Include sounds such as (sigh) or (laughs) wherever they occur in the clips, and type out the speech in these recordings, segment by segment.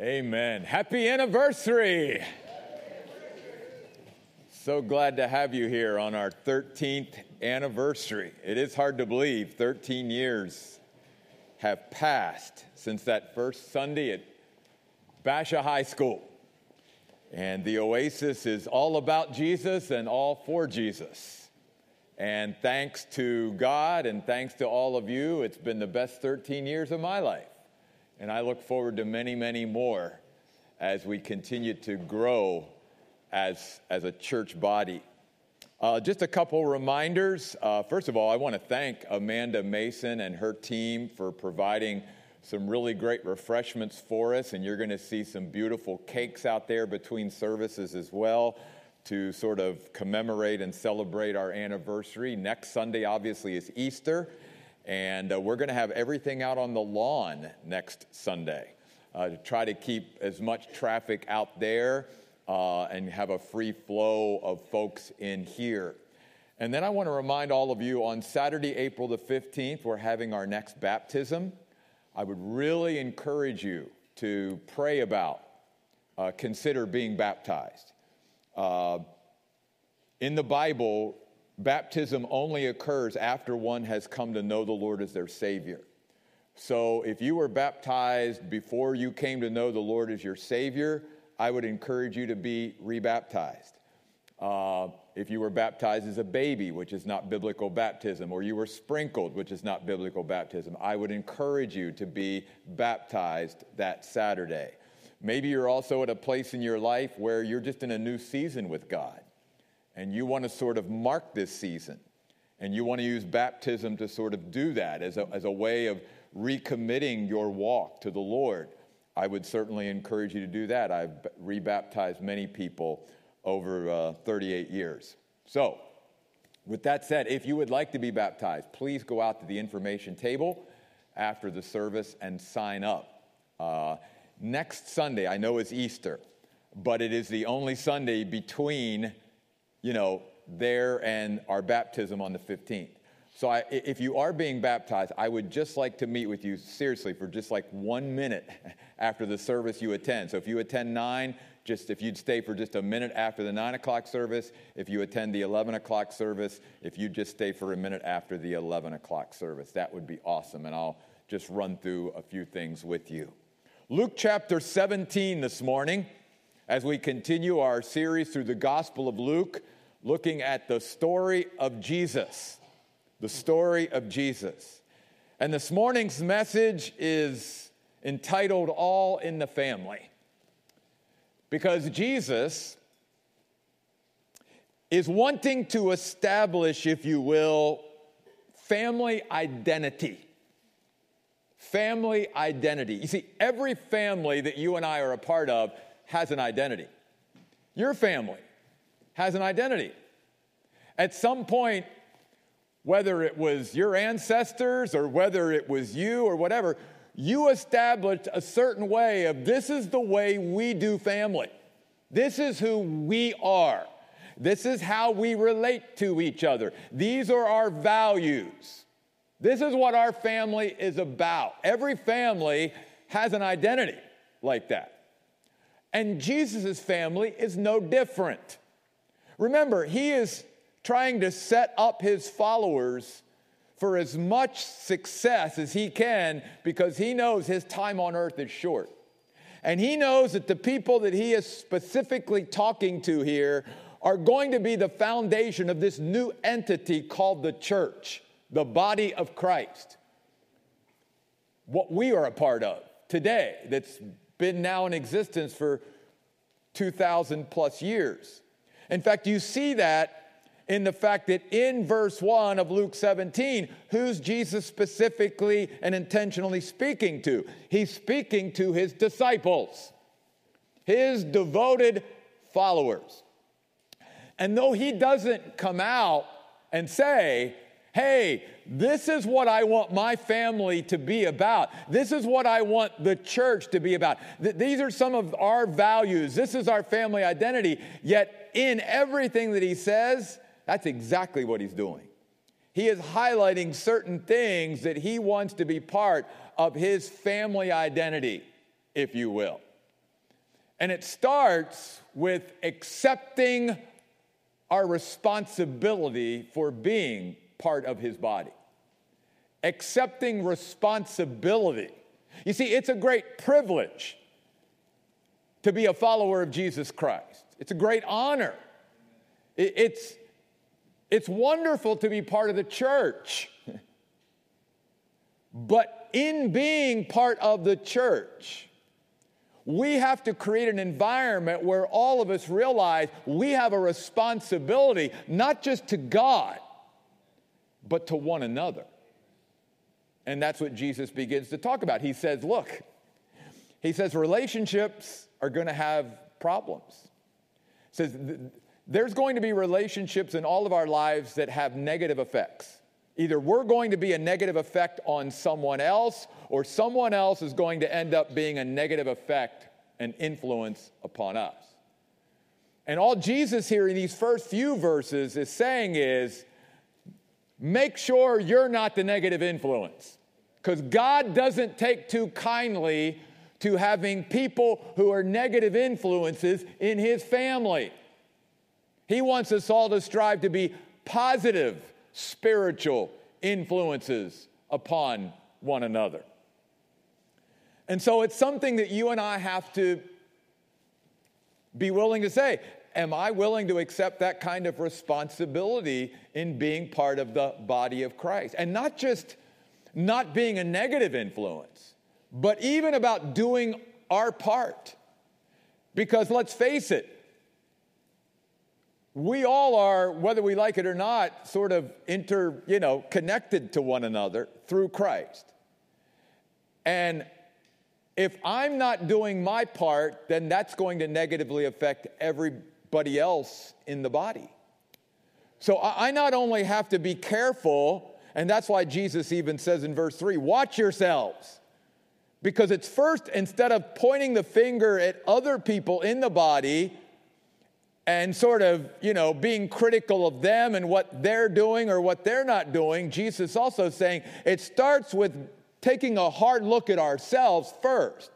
Amen. Happy anniversary. So glad to have you here on our 13th anniversary. It is hard to believe 13 years have passed since that first Sunday at Basha High School. And the Oasis is all about Jesus and all for Jesus. And thanks to God and thanks to all of you, it's been the best 13 years of my life. And I look forward to many, many more as we continue to grow as, as a church body. Uh, just a couple reminders. Uh, first of all, I want to thank Amanda Mason and her team for providing some really great refreshments for us, and you're going to see some beautiful cakes out there between services as well to sort of commemorate and celebrate our anniversary. Next Sunday, obviously, is Easter. And uh, we're going to have everything out on the lawn next Sunday uh, to try to keep as much traffic out there uh, and have a free flow of folks in here. And then I want to remind all of you on Saturday, April the 15th, we're having our next baptism. I would really encourage you to pray about, uh, consider being baptized. Uh, in the Bible, baptism only occurs after one has come to know the Lord as their Savior. So if you were baptized before you came to know the Lord as your Savior, I would encourage you to be rebaptized. Uh, if you were baptized as a baby, which is not biblical baptism, or you were sprinkled, which is not biblical baptism, I would encourage you to be baptized that Saturday. Maybe you're also at a place in your life where you're just in a new season with God and you want to sort of mark this season, and you want to use baptism to sort of do that as a, as a way of recommitting your walk to the Lord, I would certainly encourage you to do that. I've rebaptized many people over uh, 38 years. So, with that said, if you would like to be baptized, please go out to the information table after the service and sign up. Uh, next Sunday, I know it's Easter, but it is the only Sunday between you know, there and our baptism on the 15th. So I, if you are being baptized, I would just like to meet with you seriously for just like one minute (laughs) after the service you attend. So if you attend nine, just if you'd stay for just a minute after the nine o'clock service. If you attend the 11 o'clock service, if you just stay for a minute after the 11 o'clock service, that would be awesome. And I'll just run through a few things with you. Luke chapter 17 this morning, as we continue our series through the Gospel of Luke looking at the story of Jesus. The story of Jesus. And this morning's message is entitled All in the Family. Because Jesus is wanting to establish, if you will, family identity. Family identity. You see, every family that you and I are a part of has an identity. Your family has an identity. At some point, whether it was your ancestors or whether it was you or whatever, you established a certain way of this is the way we do family. This is who we are. This is how we relate to each other. These are our values. This is what our family is about. Every family has an identity like that. And Jesus' family is no different. Remember, he is trying to set up his followers for as much success as he can because he knows his time on earth is short. And he knows that the people that he is specifically talking to here are going to be the foundation of this new entity called the church, the body of Christ. What we are a part of today, that's been now in existence for 2,000 plus years. In fact, you see that in the fact that in verse 1 of Luke 17, who's Jesus specifically and intentionally speaking to? He's speaking to his disciples, his devoted followers. And though he doesn't come out and say, hey, this is what I want my family to be about. This is what I want the church to be about. Th- these are some of our values. This is our family identity. Yet, in everything that he says, that's exactly what he's doing. He is highlighting certain things that he wants to be part of his family identity, if you will. And it starts with accepting our responsibility for being part of his body. Accepting responsibility. You see, it's a great privilege to be a follower of Jesus Christ, it's a great honor. It's, it's wonderful to be part of the church. (laughs) but in being part of the church, we have to create an environment where all of us realize we have a responsibility, not just to God, but to one another. And that's what Jesus begins to talk about. He says, Look, he says, relationships are going to have problems. He says, there's going to be relationships in all of our lives that have negative effects. Either we're going to be a negative effect on someone else, or someone else is going to end up being a negative effect and influence upon us. And all Jesus here in these first few verses is saying is make sure you're not the negative influence. Because God doesn't take too kindly to having people who are negative influences in his family. He wants us all to strive to be positive spiritual influences upon one another. And so it's something that you and I have to be willing to say, Am I willing to accept that kind of responsibility in being part of the body of Christ? And not just not being a negative influence, but even about doing our part. Because let's face it, we all are, whether we like it or not, sort of inter, you know, connected to one another through Christ. And if I'm not doing my part, then that's going to negatively affect everybody else in the body. So I not only have to be careful, and that's why Jesus even says in verse 3 watch yourselves. Because it's first, instead of pointing the finger at other people in the body, and sort of, you know, being critical of them and what they're doing or what they're not doing, Jesus also saying it starts with taking a hard look at ourselves first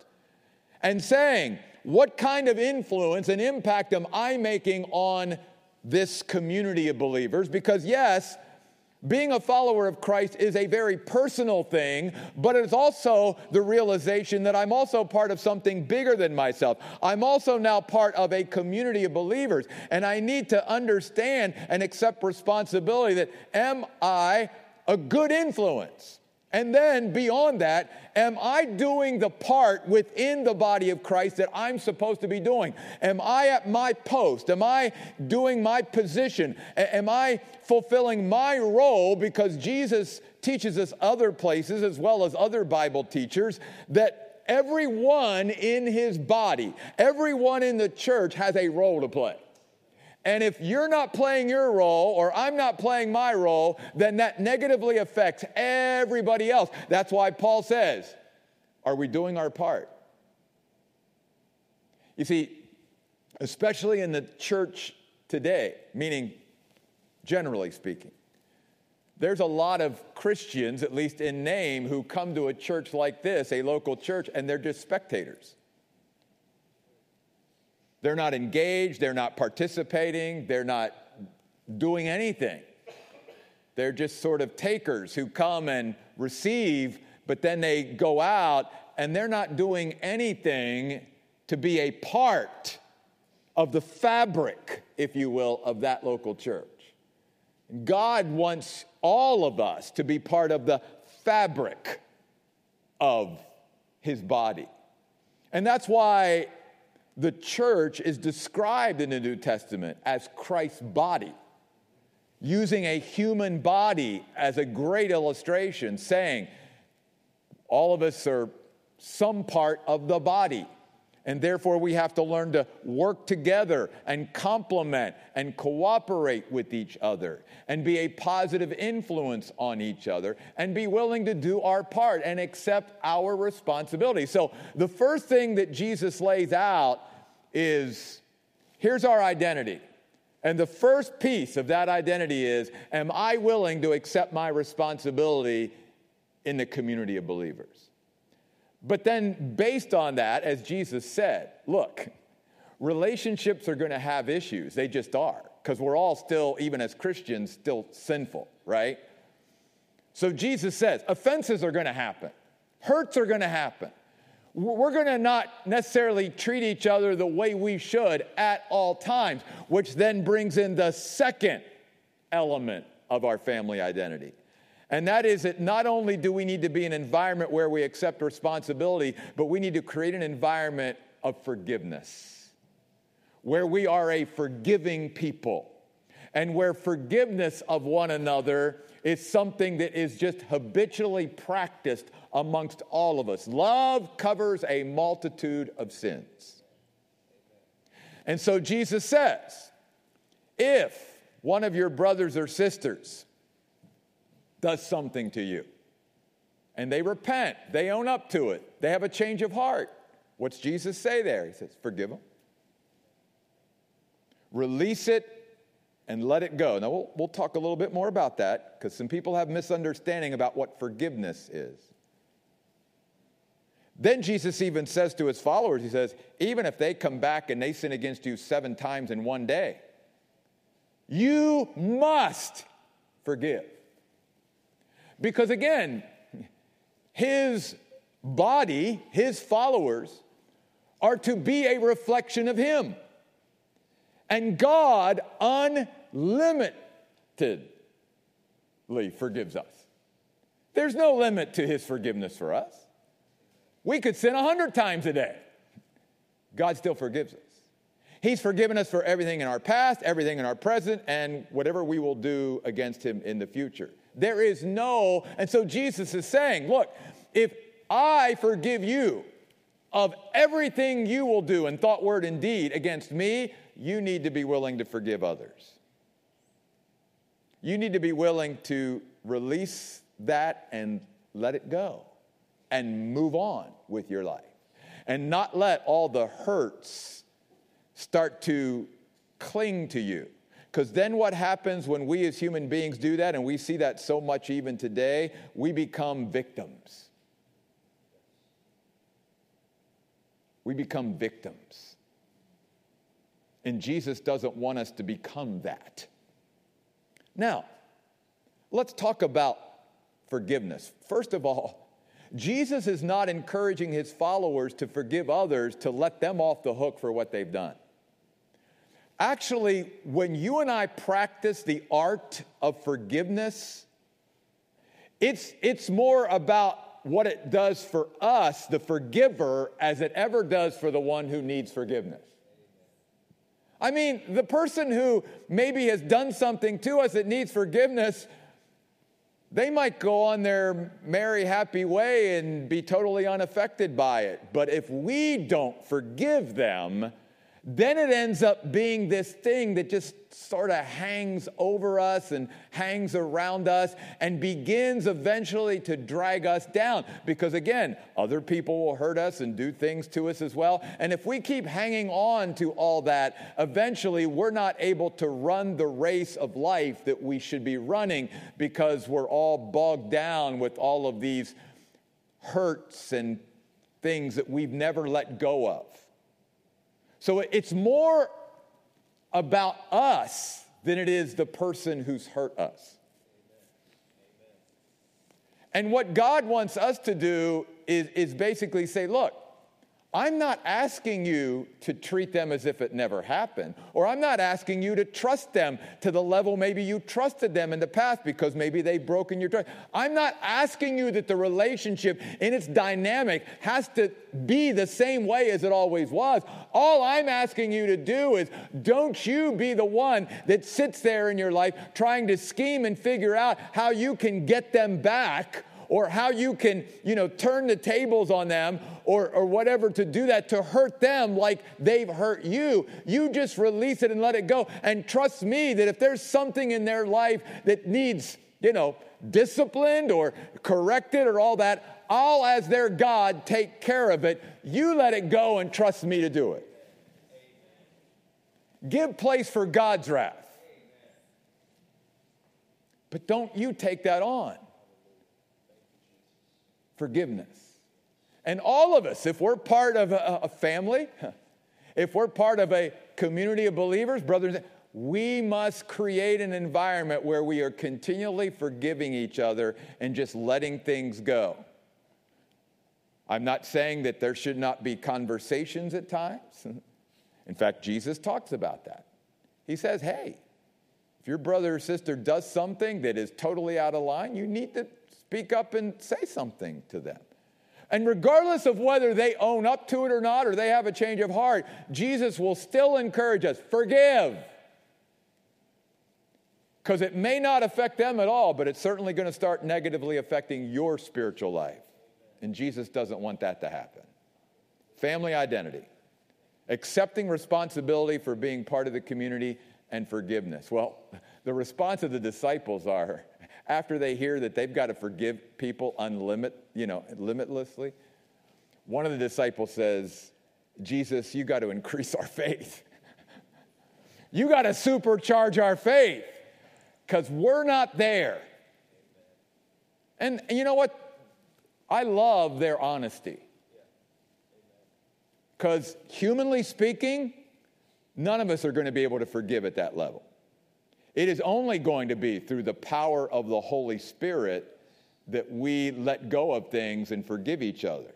and saying, what kind of influence and impact am I making on this community of believers? Because, yes, being a follower of Christ is a very personal thing, but it's also the realization that I'm also part of something bigger than myself. I'm also now part of a community of believers, and I need to understand and accept responsibility that am I a good influence? And then beyond that, am I doing the part within the body of Christ that I'm supposed to be doing? Am I at my post? Am I doing my position? Am I fulfilling my role? Because Jesus teaches us other places, as well as other Bible teachers, that everyone in his body, everyone in the church has a role to play. And if you're not playing your role or I'm not playing my role, then that negatively affects everybody else. That's why Paul says, Are we doing our part? You see, especially in the church today, meaning generally speaking, there's a lot of Christians, at least in name, who come to a church like this, a local church, and they're just spectators. They're not engaged, they're not participating, they're not doing anything. They're just sort of takers who come and receive, but then they go out and they're not doing anything to be a part of the fabric, if you will, of that local church. God wants all of us to be part of the fabric of his body. And that's why the church is described in the New Testament as Christ's body, using a human body as a great illustration, saying, all of us are some part of the body. And therefore, we have to learn to work together and complement and cooperate with each other and be a positive influence on each other and be willing to do our part and accept our responsibility. So, the first thing that Jesus lays out is here's our identity. And the first piece of that identity is Am I willing to accept my responsibility in the community of believers? But then, based on that, as Jesus said, look, Relationships are going to have issues. They just are, because we're all still, even as Christians, still sinful, right? So Jesus says offenses are going to happen, hurts are going to happen. We're going to not necessarily treat each other the way we should at all times, which then brings in the second element of our family identity. And that is that not only do we need to be an environment where we accept responsibility, but we need to create an environment of forgiveness, where we are a forgiving people, and where forgiveness of one another is something that is just habitually practiced amongst all of us. Love covers a multitude of sins. And so Jesus says, if one of your brothers or sisters does something to you and they repent, they own up to it, they have a change of heart, what's Jesus say there? He says, forgive them, release it, and let it go. Now, we'll, we'll talk a little bit more about that because some people have misunderstanding about what forgiveness is. Then Jesus even says to his followers, He says, even if they come back and they sin against you seven times in one day, you must forgive. Because again, his body, his followers, are to be a reflection of him. And God unlimitedly forgives us. There's no limit to his forgiveness for us. We could sin a hundred times a day. God still forgives us. He's forgiven us for everything in our past, everything in our present, and whatever we will do against him in the future. There is no, and so Jesus is saying, look, if I forgive you of everything you will do in thought, word, and deed against me, you need to be willing to forgive others. You need to be willing to release that and let it go and move on with your life and not let all the hurts start to cling to you. Because then what happens when we as human beings do that, and we see that so much even today, we become victims. We become victims. And Jesus doesn't want us to become that. Now, let's talk about forgiveness. First of all, Jesus is not encouraging his followers to forgive others to let them off the hook for what they've done. Actually, when you and I practice the art of forgiveness, it's, it's more about what it does for us, the forgiver, as it ever does for the one who needs forgiveness. I mean, the person who maybe has done something to us that needs forgiveness, they might go on their merry, happy way and be totally unaffected by it. But if we don't forgive them, then it ends up being this thing that just sort of hangs over us and hangs around us and begins eventually to drag us down. Because again, other people will hurt us and do things to us as well. And if we keep hanging on to all that, eventually we're not able to run the race of life that we should be running because we're all bogged down with all of these hurts and things that we've never let go of. So it's more about us than it is the person who's hurt us. And what God wants us to do is, is basically say, look, I'm not asking you to treat them as if it never happened, or I'm not asking you to trust them to the level maybe you trusted them in the past because maybe they've broken your trust. I'm not asking you that the relationship in its dynamic has to be the same way as it always was. All I'm asking you to do is don't you be the one that sits there in your life trying to scheme and figure out how you can get them back or how you can, you know, turn the tables on them or, or whatever to do that to hurt them like they've hurt you. You just release it and let it go. And trust me that if there's something in their life that needs, you know, disciplined or corrected or all that, I'll, as their God, take care of it. You let it go and trust me to do it. Give place for God's wrath. But don't you take that on forgiveness. And all of us, if we're part of a, a family, (laughs) If we're part of a community of believers, brothers, we must create an environment where we are continually forgiving each other and just letting things go. I'm not saying that there should not be conversations at times. (laughs) In fact, Jesus talks about that. He says, hey, if your brother or sister does something that is totally out of line, you need to speak up and say something to them. And regardless of whether they own up to it or not, or they have a change of heart, Jesus will still encourage us forgive. Because it may not affect them at all, but it's certainly going to start negatively affecting your spiritual life. And Jesus doesn't want that to happen. Family identity, accepting responsibility for being part of the community and forgiveness. Well, the response of the disciples are after they hear that they've got to forgive people unlimit, you know, limitlessly. One of the disciples says, Jesus, you got to increase our faith. you got to supercharge our faith because we're not there. And you know what? I love their honesty. Because humanly speaking, none of us are going to be able to forgive at that level. It is only going to be through the power of the Holy Spirit that we let go of things and forgive each other.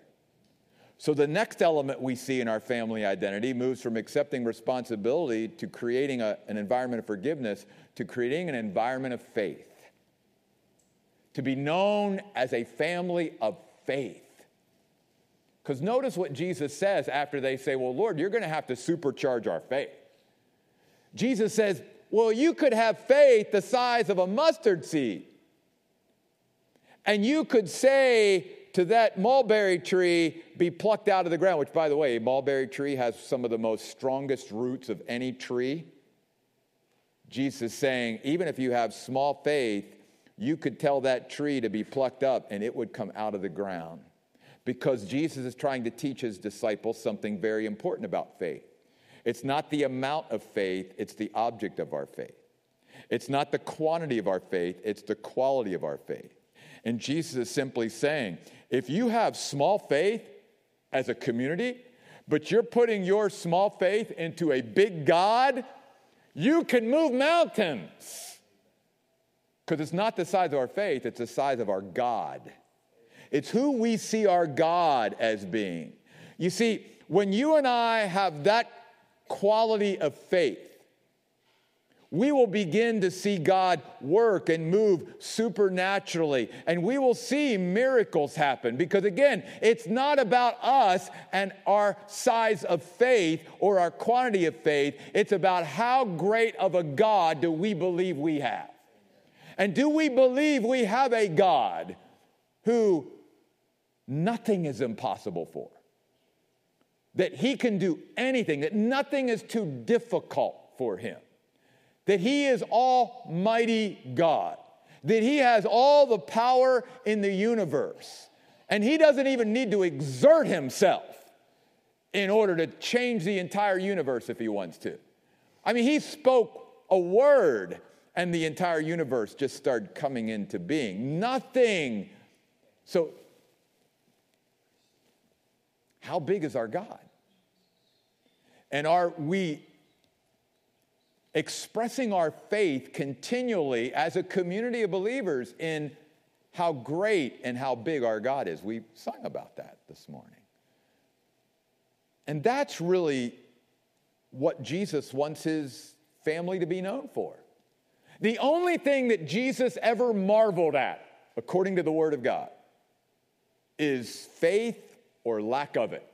So, the next element we see in our family identity moves from accepting responsibility to creating a, an environment of forgiveness to creating an environment of faith to be known as a family of faith. Because notice what Jesus says after they say, Well, Lord, you're going to have to supercharge our faith. Jesus says, Well, you could have faith the size of a mustard seed. And you could say to that mulberry tree, Be plucked out of the ground, which, by the way, a mulberry tree has some of the most strongest roots of any tree. Jesus is saying, Even if you have small faith, you could tell that tree to be plucked up and it would come out of the ground. Because Jesus is trying to teach his disciples something very important about faith. It's not the amount of faith, it's the object of our faith. It's not the quantity of our faith, it's the quality of our faith. And Jesus is simply saying if you have small faith as a community, but you're putting your small faith into a big God, you can move mountains. Because it's not the size of our faith, it's the size of our God. It's who we see our God as being. You see, when you and I have that quality of faith, we will begin to see God work and move supernaturally. And we will see miracles happen because, again, it's not about us and our size of faith or our quantity of faith. It's about how great of a God do we believe we have. And do we believe we have a God who nothing is impossible for? That he can do anything, that nothing is too difficult for him, that he is Almighty God, that he has all the power in the universe, and he doesn't even need to exert himself in order to change the entire universe if he wants to. I mean, he spoke a word and the entire universe just started coming into being. Nothing. So, how big is our God? And are we expressing our faith continually as a community of believers in how great and how big our God is? We sung about that this morning. And that's really what Jesus wants his family to be known for. The only thing that Jesus ever marveled at, according to the Word of God, is faith or lack of it.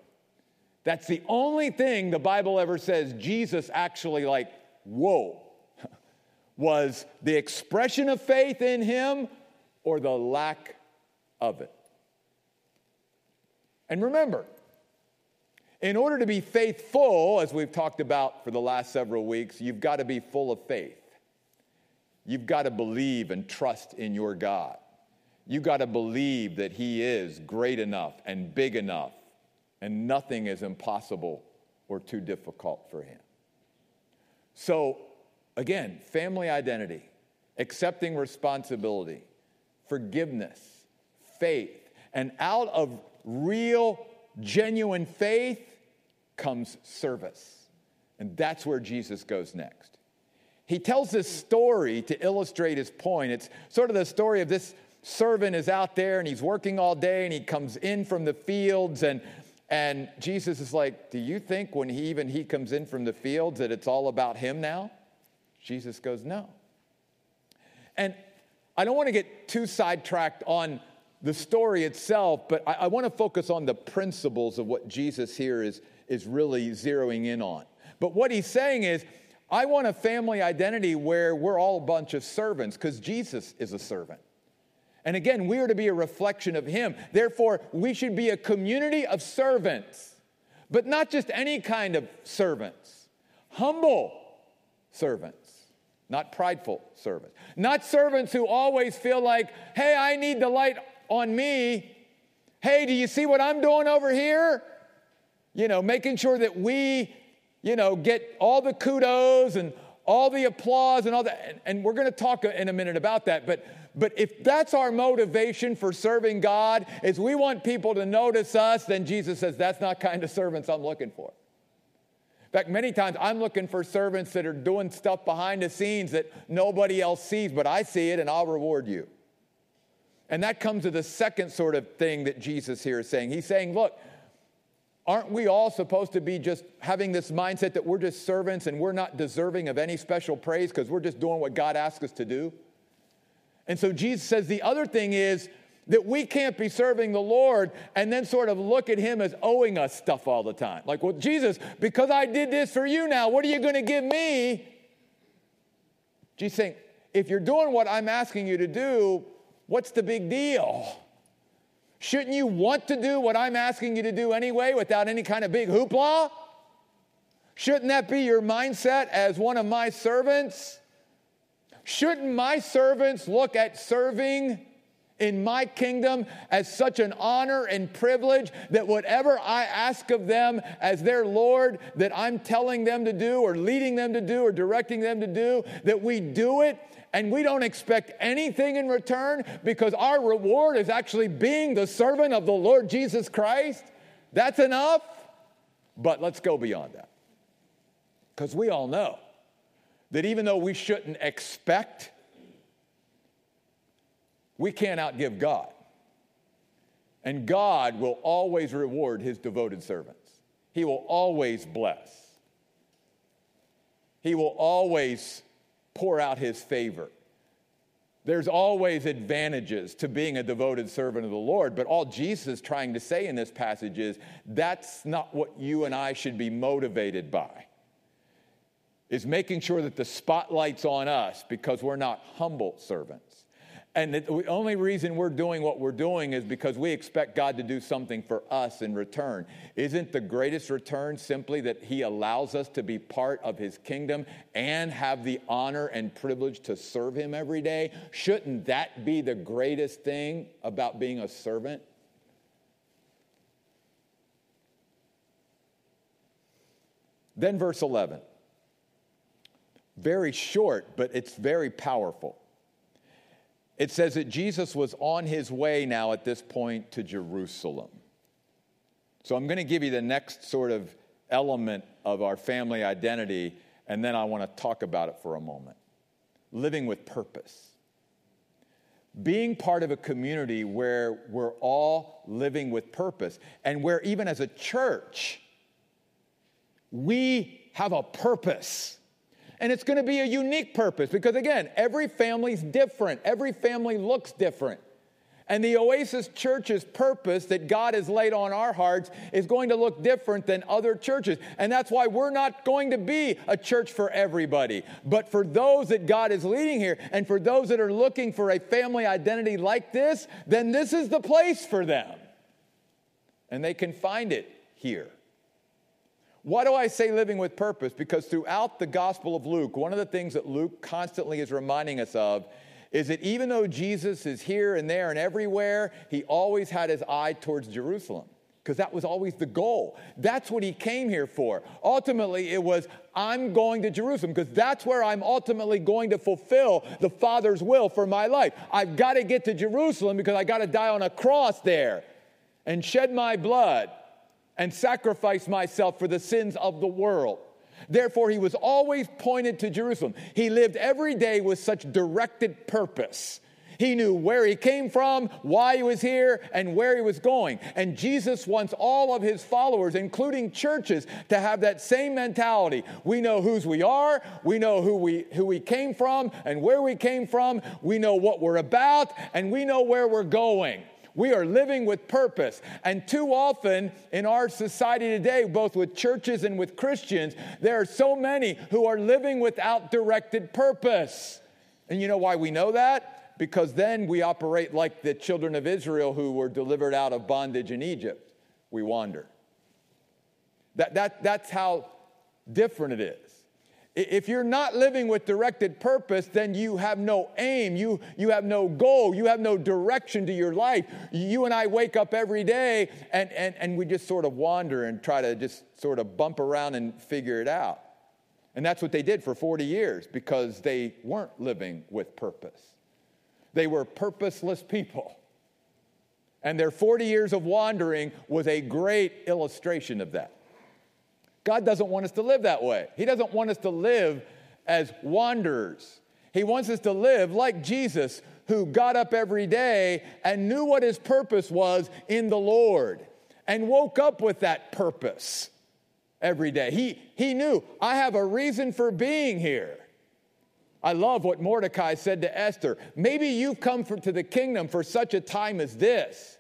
That's the only thing the Bible ever says Jesus actually, like, whoa, (laughs) was the expression of faith in him or the lack of it. And remember, in order to be faithful, as we've talked about for the last several weeks, you've got to be full of faith. You've got to believe and trust in your God. You've got to believe that He is great enough and big enough, and nothing is impossible or too difficult for Him. So, again, family identity, accepting responsibility, forgiveness, faith, and out of real, genuine faith comes service. And that's where Jesus goes next. He tells this story to illustrate his point. It's sort of the story of this servant is out there and he's working all day and he comes in from the fields and and Jesus is like, "Do you think when he even he comes in from the fields that it's all about him now?" Jesus goes, "No." And I don't want to get too sidetracked on the story itself, but I, I want to focus on the principles of what Jesus here is, is really zeroing in on. But what he's saying is, I want a family identity where we're all a bunch of servants because Jesus is a servant. And again, we are to be a reflection of him. Therefore, we should be a community of servants, but not just any kind of servants, humble servants, not prideful servants, not servants who always feel like, hey, I need the light on me. Hey, do you see what I'm doing over here? You know, making sure that we you know, get all the kudos and all the applause and all that. And, and we're going to talk in a minute about that. But, but if that's our motivation for serving God, is we want people to notice us, then Jesus says, that's not kind of servants I'm looking for. In fact, many times I'm looking for servants that are doing stuff behind the scenes that nobody else sees, but I see it and I'll reward you. And that comes to the second sort of thing that Jesus here is saying. He's saying, look, Aren't we all supposed to be just having this mindset that we're just servants and we're not deserving of any special praise because we're just doing what God asks us to do? And so Jesus says the other thing is that we can't be serving the Lord and then sort of look at Him as owing us stuff all the time. Like, well, Jesus, because I did this for you now, what are you going to give me? Jesus saying, if you're doing what I'm asking you to do, what's the big deal? Shouldn't you want to do what I'm asking you to do anyway without any kind of big hoopla? Shouldn't that be your mindset as one of my servants? Shouldn't my servants look at serving in my kingdom as such an honor and privilege that whatever I ask of them as their Lord that I'm telling them to do or leading them to do or directing them to do, that we do it and we don't expect anything in return because our reward is actually being the servant of the Lord Jesus Christ, that's enough. But let's go beyond that. Because we all know that even though we shouldn't expect, we can't outgive God. And God will always reward his devoted servants. He will always bless. He will always pour out his favor. There's always advantages to being a devoted servant of the Lord, but all Jesus is trying to say in this passage is that's not what you and I should be motivated by. Is making sure that the spotlight's on us because we're not humble servants. And the only reason we're doing what we're doing is because we expect God to do something for us in return. Isn't the greatest return simply that He allows us to be part of His kingdom and have the honor and privilege to serve Him every day? Shouldn't that be the greatest thing about being a servant? Then, verse 11. Very short, but it's very powerful it says that Jesus was on his way now at this point to Jerusalem. So I'm going to give you the next sort of element of our family identity, and then I want to talk about it for a moment. Living with purpose. Being part of a community where we're all living with purpose, and where even as a church, we have a purpose. And it's going to be a unique purpose because, again, every family's different, every family looks different. And the Oasis Church's purpose that God has laid on our hearts is going to look different than other churches. And that's why we're not going to be a church for everybody. But for those that God is leading here, and for those that are looking for a family identity like this, then this is the place for them. And they can find it here. Why do I say living with purpose? Because throughout the Gospel of Luke, one of the things that Luke constantly is reminding us of is that even though Jesus is here and there and everywhere, he always had his eye towards Jerusalem because that was always the goal. That's what he came here for. Ultimately, it was, I'm going to Jerusalem because that's where I'm ultimately going to fulfill the Father's will for my life. I've got to get to Jerusalem because I got to die on a cross there and shed my blood and sacrifice myself for the sins of the world. Therefore, he was always pointed to Jerusalem. He lived every day with such directed purpose. He knew where he came from, why he was here, and where he was going. And Jesus wants all of his followers, including churches, to have that same mentality. We know whose we are, we know who we, who we came from, and where we came from, we know what we're about, and we know where we're going. We are living with purpose. And too often in our society today, both with churches and with Christians, there are so many who are living without directed purpose. And you know why we know that? Because then we operate like the children of Israel who were delivered out of bondage in Egypt. We wander. That, that, that's how different it is. If you're not living with directed purpose, then you have no aim, you, you have no goal, you have no direction to your life. You and I wake up every day and, and, and we just sort of wander and try to just sort of bump around and figure it out. And that's what they did for 40 years because they weren't living with purpose. They were purposeless people. And their 40 years of wandering was a great illustration of that. God doesn't want us to live that way. He doesn't want us to live as wanderers. He wants us to live like Jesus, who got up every day and knew what his purpose was in the Lord and woke up with that purpose every day. He, he knew, I have a reason for being here. I love what Mordecai said to Esther. Maybe you've come for, to the kingdom for such a time as this.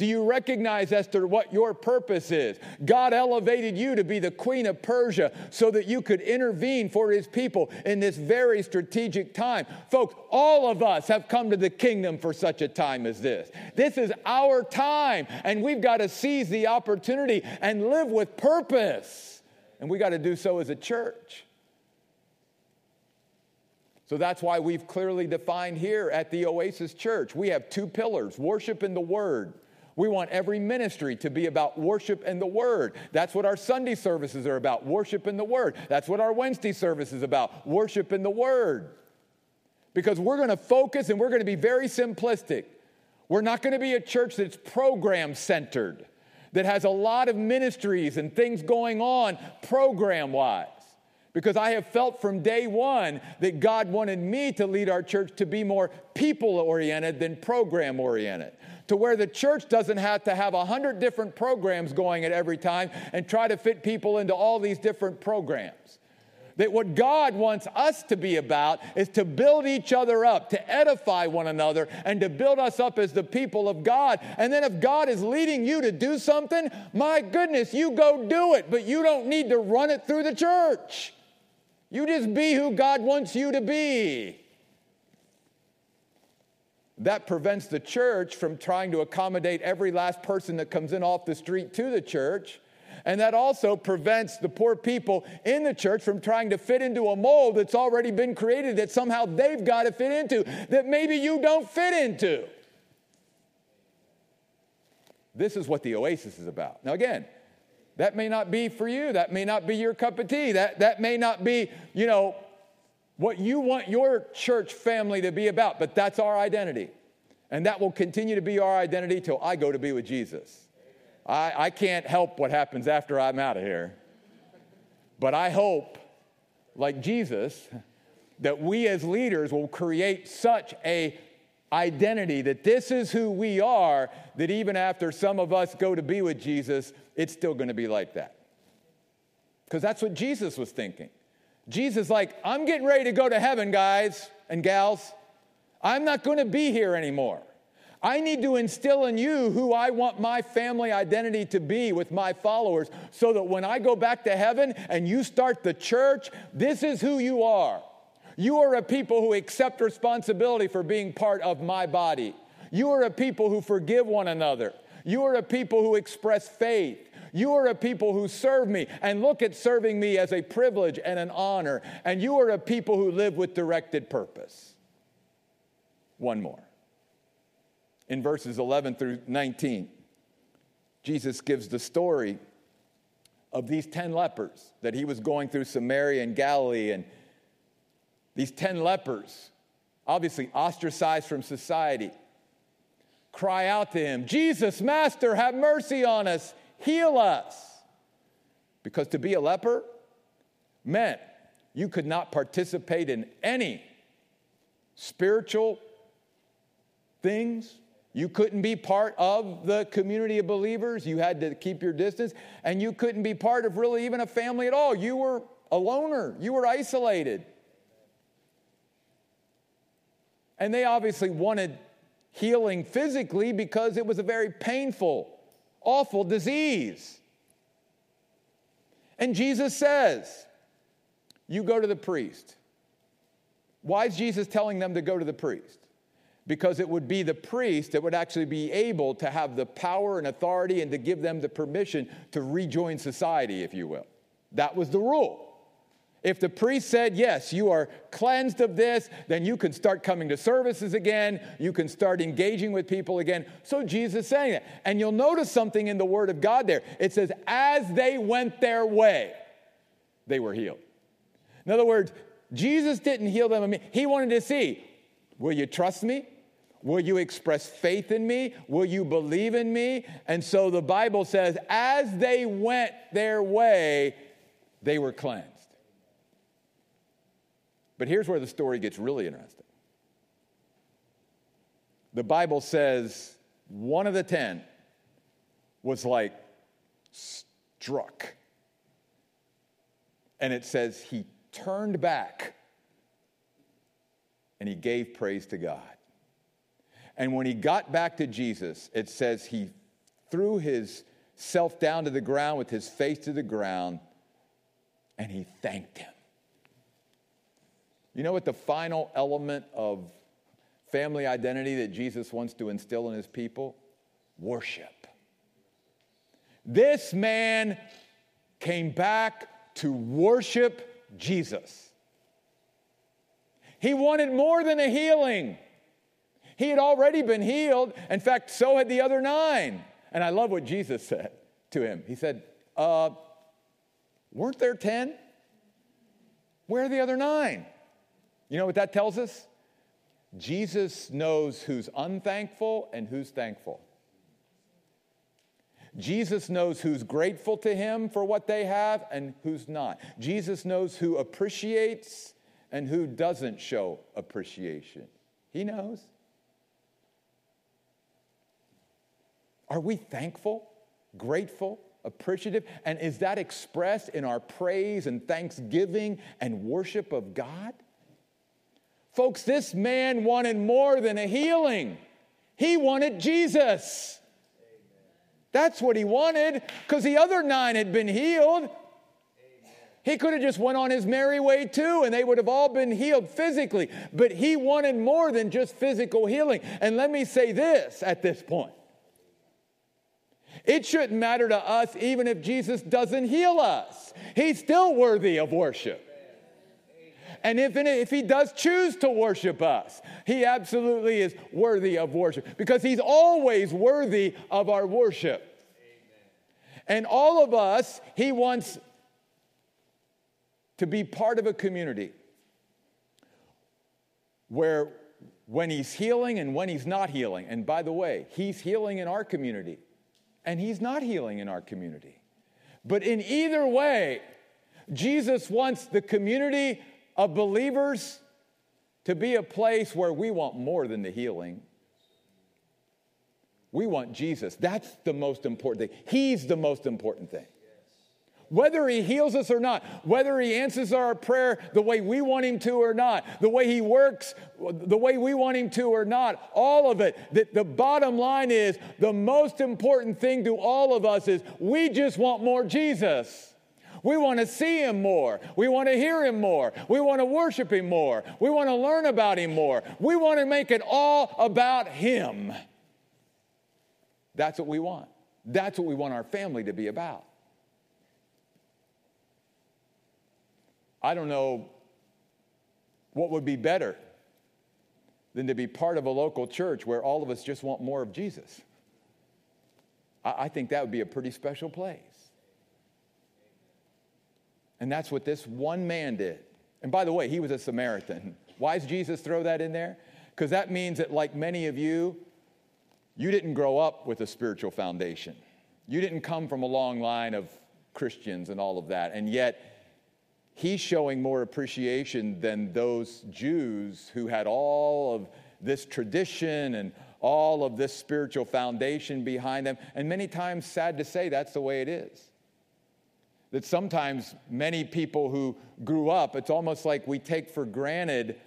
Do you recognize, Esther, what your purpose is? God elevated you to be the queen of Persia so that you could intervene for his people in this very strategic time. Folks, all of us have come to the kingdom for such a time as this. This is our time, and we've got to seize the opportunity and live with purpose. And we got to do so as a church. So that's why we've clearly defined here at the Oasis Church. We have two pillars worship and the Word. We want every ministry to be about worship and the Word. That's what our Sunday services are about worship and the Word. That's what our Wednesday service is about worship and the Word. Because we're going to focus and we're going to be very simplistic. We're not going to be a church that's program centered, that has a lot of ministries and things going on program wise. Because I have felt from day one that God wanted me to lead our church to be more people oriented than program oriented to where the church doesn't have to have a hundred different programs going at every time and try to fit people into all these different programs. That what God wants us to be about is to build each other up, to edify one another, and to build us up as the people of God. And then if God is leading you to do something, my goodness, you go do it, but you don't need to run it through the church. You just be who God wants you to be that prevents the church from trying to accommodate every last person that comes in off the street to the church. And that also prevents the poor people in the church from trying to fit into a mold that's already been created that somehow they've got to fit into, that maybe you don't fit into. This is what the oasis is about. Now, again, that may not be for you. That may not be your cup of tea. That, that may not be, you know, what you want your church family to be about, but that's our identity. And that will continue to be our identity till I go to be with Jesus. I, I can't help what happens after I'm out of here. But I hope, like Jesus, that we as leaders will create such a identity that this is who we are that even after some of us go to be with Jesus, it's still going to be like that. Because that's what Jesus was thinking. Jesus, like, I'm getting ready to go to heaven, guys and gals. I'm not going to be here anymore. I need to instill in you who I want my family identity to be with my followers so that when I go back to heaven and you start the church, this is who you are. You are a people who accept responsibility for being part of my body. You are a people who forgive one another. You are a people who express faith. You are a people who serve me and look at serving me as a privilege and an honor. And you are a people who live with directed purpose. One more. In verses 11 through 19, Jesus gives the story of these 10 lepers that he was going through Samaria and Galilee. And these 10 lepers, obviously ostracized from society, cry out to him, Jesus, Master, have mercy on us heal us. Because to be a leper meant you could not participate in any spiritual things. You couldn't be part of the community of believers. You had to keep your distance. And you couldn't be part of really even a family at all. You were a loner, you were isolated. And they obviously wanted healing physically because it was a very painful, awful disease. And Jesus says, You go to the priest. Why is Jesus telling them to go to the priest? Because it would be the priest that would actually be able to have the power and authority and to give them the permission to rejoin society, if you will. That was the rule. If the priest said, Yes, you are cleansed of this, then you can start coming to services again. You can start engaging with people again. So Jesus saying that. And you'll notice something in the Word of God there. It says, As they went their way, they were healed. In other words, Jesus didn't heal them. He wanted to see, Will you trust me? Will you express faith in me? Will you believe in me? And so the Bible says, As they went their way, they were cleansed. But here's where the story gets really interesting. The Bible says one of the ten was like struck. And it says he turned back and he gave praise to God. And when he got back to Jesus, it says he threw his self down to the ground with his face to the ground and he thanked him. You know what the final element of family identity that Jesus wants to instill in his people? Worship. This man came back to worship Jesus. He wanted more than a healing. He had already been healed. In fact, so had the other nine. And I love what Jesus said to him. He said, uh, Weren't there 10? Where are the other nine? You know what that tells us? Jesus knows who's unthankful and who's thankful. Jesus knows who's grateful to him for what they have and who's not. Jesus knows who appreciates and who doesn't show appreciation. He knows. Are we thankful, grateful, appreciative? And is that expressed in our praise and thanksgiving and worship of God? Folks, this man wanted more than a healing. He wanted Jesus. That's what he wanted because the other nine had been healed. He could have just went on his merry way too and they would have all been healed physically, but he wanted more than just physical healing. And let me say this at this point. It shouldn't matter to us even if Jesus doesn't heal us. He's still worthy of worship. And if, if he does choose to worship us, he absolutely is worthy of worship because he's always worthy of our worship. Amen. And all of us, he wants to be part of a community where when he's healing and when he's not healing, and by the way, he's healing in our community and he's not healing in our community. But in either way, Jesus wants the community of believers to be a place where we want more than the healing. We want Jesus. That's the most important thing. He's the most important thing. Whether he heals us or not, whether he answers our prayer the way we want him to or not, the way he works the way we want him to or not, all of it. The, the bottom line is the most important thing to all of us is we just want more Jesus. We want to see him more. We want to hear him more. We want to worship him more. We want to learn about him more. We want to make it all about him. That's what we want. That's what we want our family to be about. I don't know what would be better than to be part of a local church where all of us just want more of Jesus. I, think that would be a pretty special place. And that's what this one man did. And by the way, he was a Samaritan. Why does Jesus throw that in there? Because that means that, like many of you, you didn't grow up with a spiritual foundation. You didn't come from a long line of Christians and all of that. And yet, he's showing more appreciation than those Jews who had all of this tradition and all of this spiritual foundation behind them. And many times, sad to say, that's the way it is. That sometimes many people who grew up, it's almost like we take for granted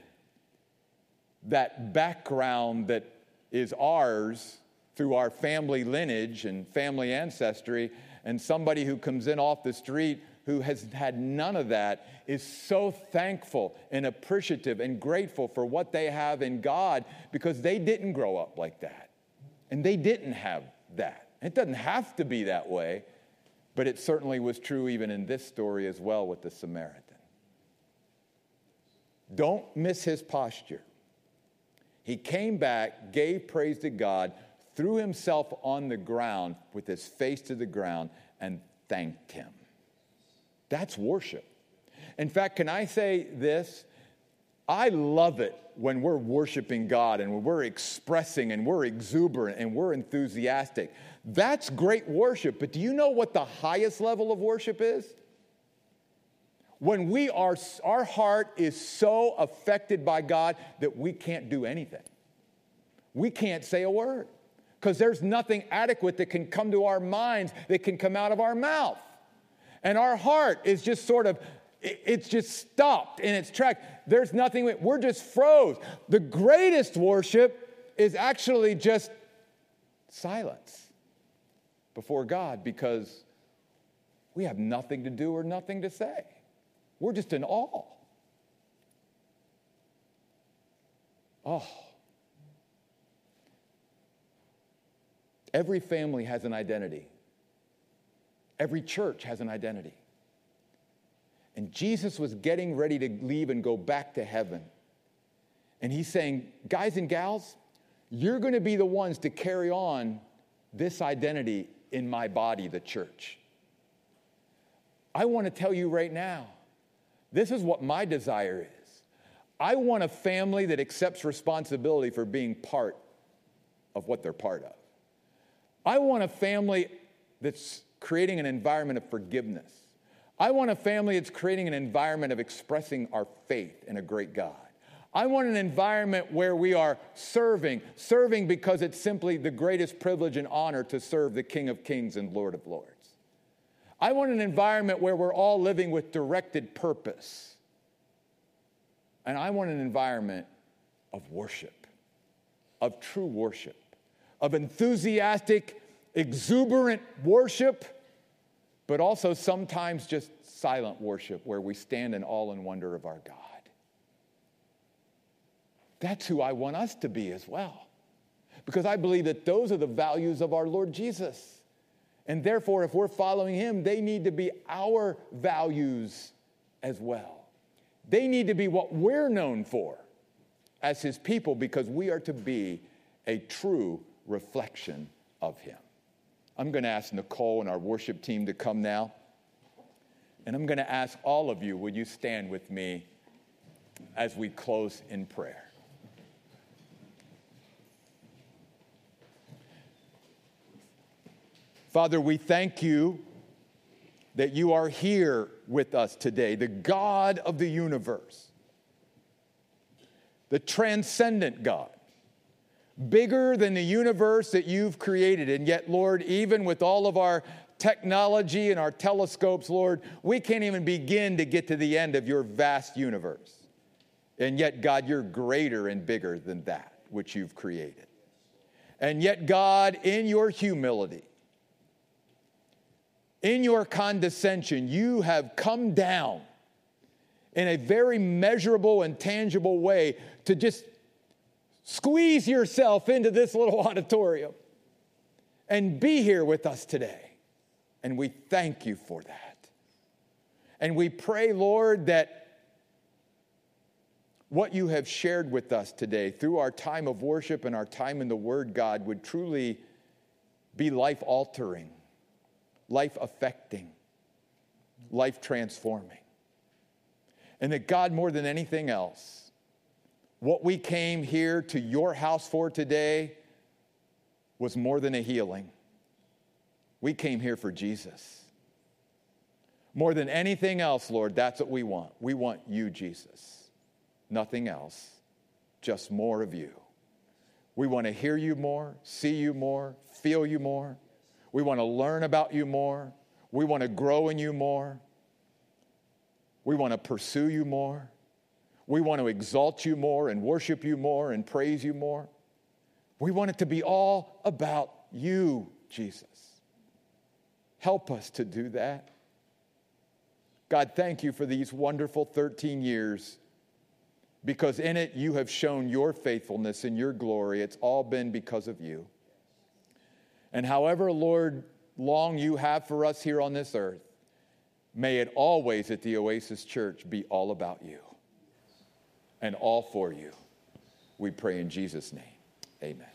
that background that is ours through our family lineage and family ancestry, and somebody who comes in off the street who has had none of that is so thankful and appreciative and grateful for what they have in God because they didn't grow up like that. And they didn't have that. It doesn't have to be that way, but it certainly was true even in this story as well with the Samaritan. Don't miss his posture. He came back, gave praise to God, threw himself on the ground with his face to the ground, and thanked him. That's worship. In fact, can I say this? I love it when we're worshiping God and when we're expressing and we're exuberant and we're enthusiastic. That's great worship, but do you know what the highest level of worship is? When we are, our heart is so affected by God that we can't do anything. We can't say a word because there's nothing adequate that can come to our minds that can come out of our mouth and our heart is just sort of it's just stopped in its track. There's nothing, we're just froze. The greatest worship is actually just silence before God because we have nothing to do or nothing to say. We're just in awe. Oh. Every family has an identity. Every church has an identity. And Jesus was getting ready to leave and go back to heaven. And he's saying, guys and gals, you're going to be the ones to carry on this identity in my body, the church. I want to tell you right now, this is what my desire is. I want a family that accepts responsibility for being part of what they're part of. I want a family that's creating an environment of forgiveness. I want a family that's creating an environment of expressing our faith in a great God. I want an environment where we are serving, serving because it's simply the greatest privilege and honor to serve the King of Kings and Lord of Lords. I want an environment where we're all living with directed purpose. And I want an environment of worship, of true worship, of enthusiastic, exuberant worship but also sometimes just silent worship where we stand in awe and wonder of our God. That's who I want us to be as well. Because I believe that those are the values of our Lord Jesus. And therefore, if we're following him, they need to be our values as well. They need to be what we're known for as his people because we are to be a true reflection of him. I'm going to ask Nicole and our worship team to come now. And I'm going to ask all of you, would you stand with me as we close in prayer? Father, we thank you that you are here with us today, the God of the universe, the transcendent God bigger than the universe that you've created. And yet, Lord, even with all of our technology and our telescopes, Lord, we can't even begin to get to the end of your vast universe. And yet, God, you're greater and bigger than that which you've created. And yet, God, in your humility, in your condescension, you have come down in a very measurable and tangible way to just squeeze yourself into this little (laughs) auditorium and be here with us today. And we thank you for that. And we pray, Lord, that what you have shared with us today through our time of worship and our time in the Word, God, would truly be life altering, life affecting, life transforming. And that God, more than anything else, what we came here to your house for today was more than a healing. We came here for Jesus. More than anything else, Lord, that's what we want. We want you, Jesus. Nothing else, just more of you. We want to hear you more, see you more, feel you more. We want to learn about you more. We want to grow in you more. We want to pursue you more. We want to exalt you more and worship you more and praise you more. We want it to be all about you, Jesus. Help us to do that. God, thank you for these wonderful 13 years because in it you have shown your faithfulness and your glory. It's all been because of you. And however, Lord, long you have for us here on this earth, may it always at the Oasis Church be all about you and all for you. We pray in Jesus' name. Amen.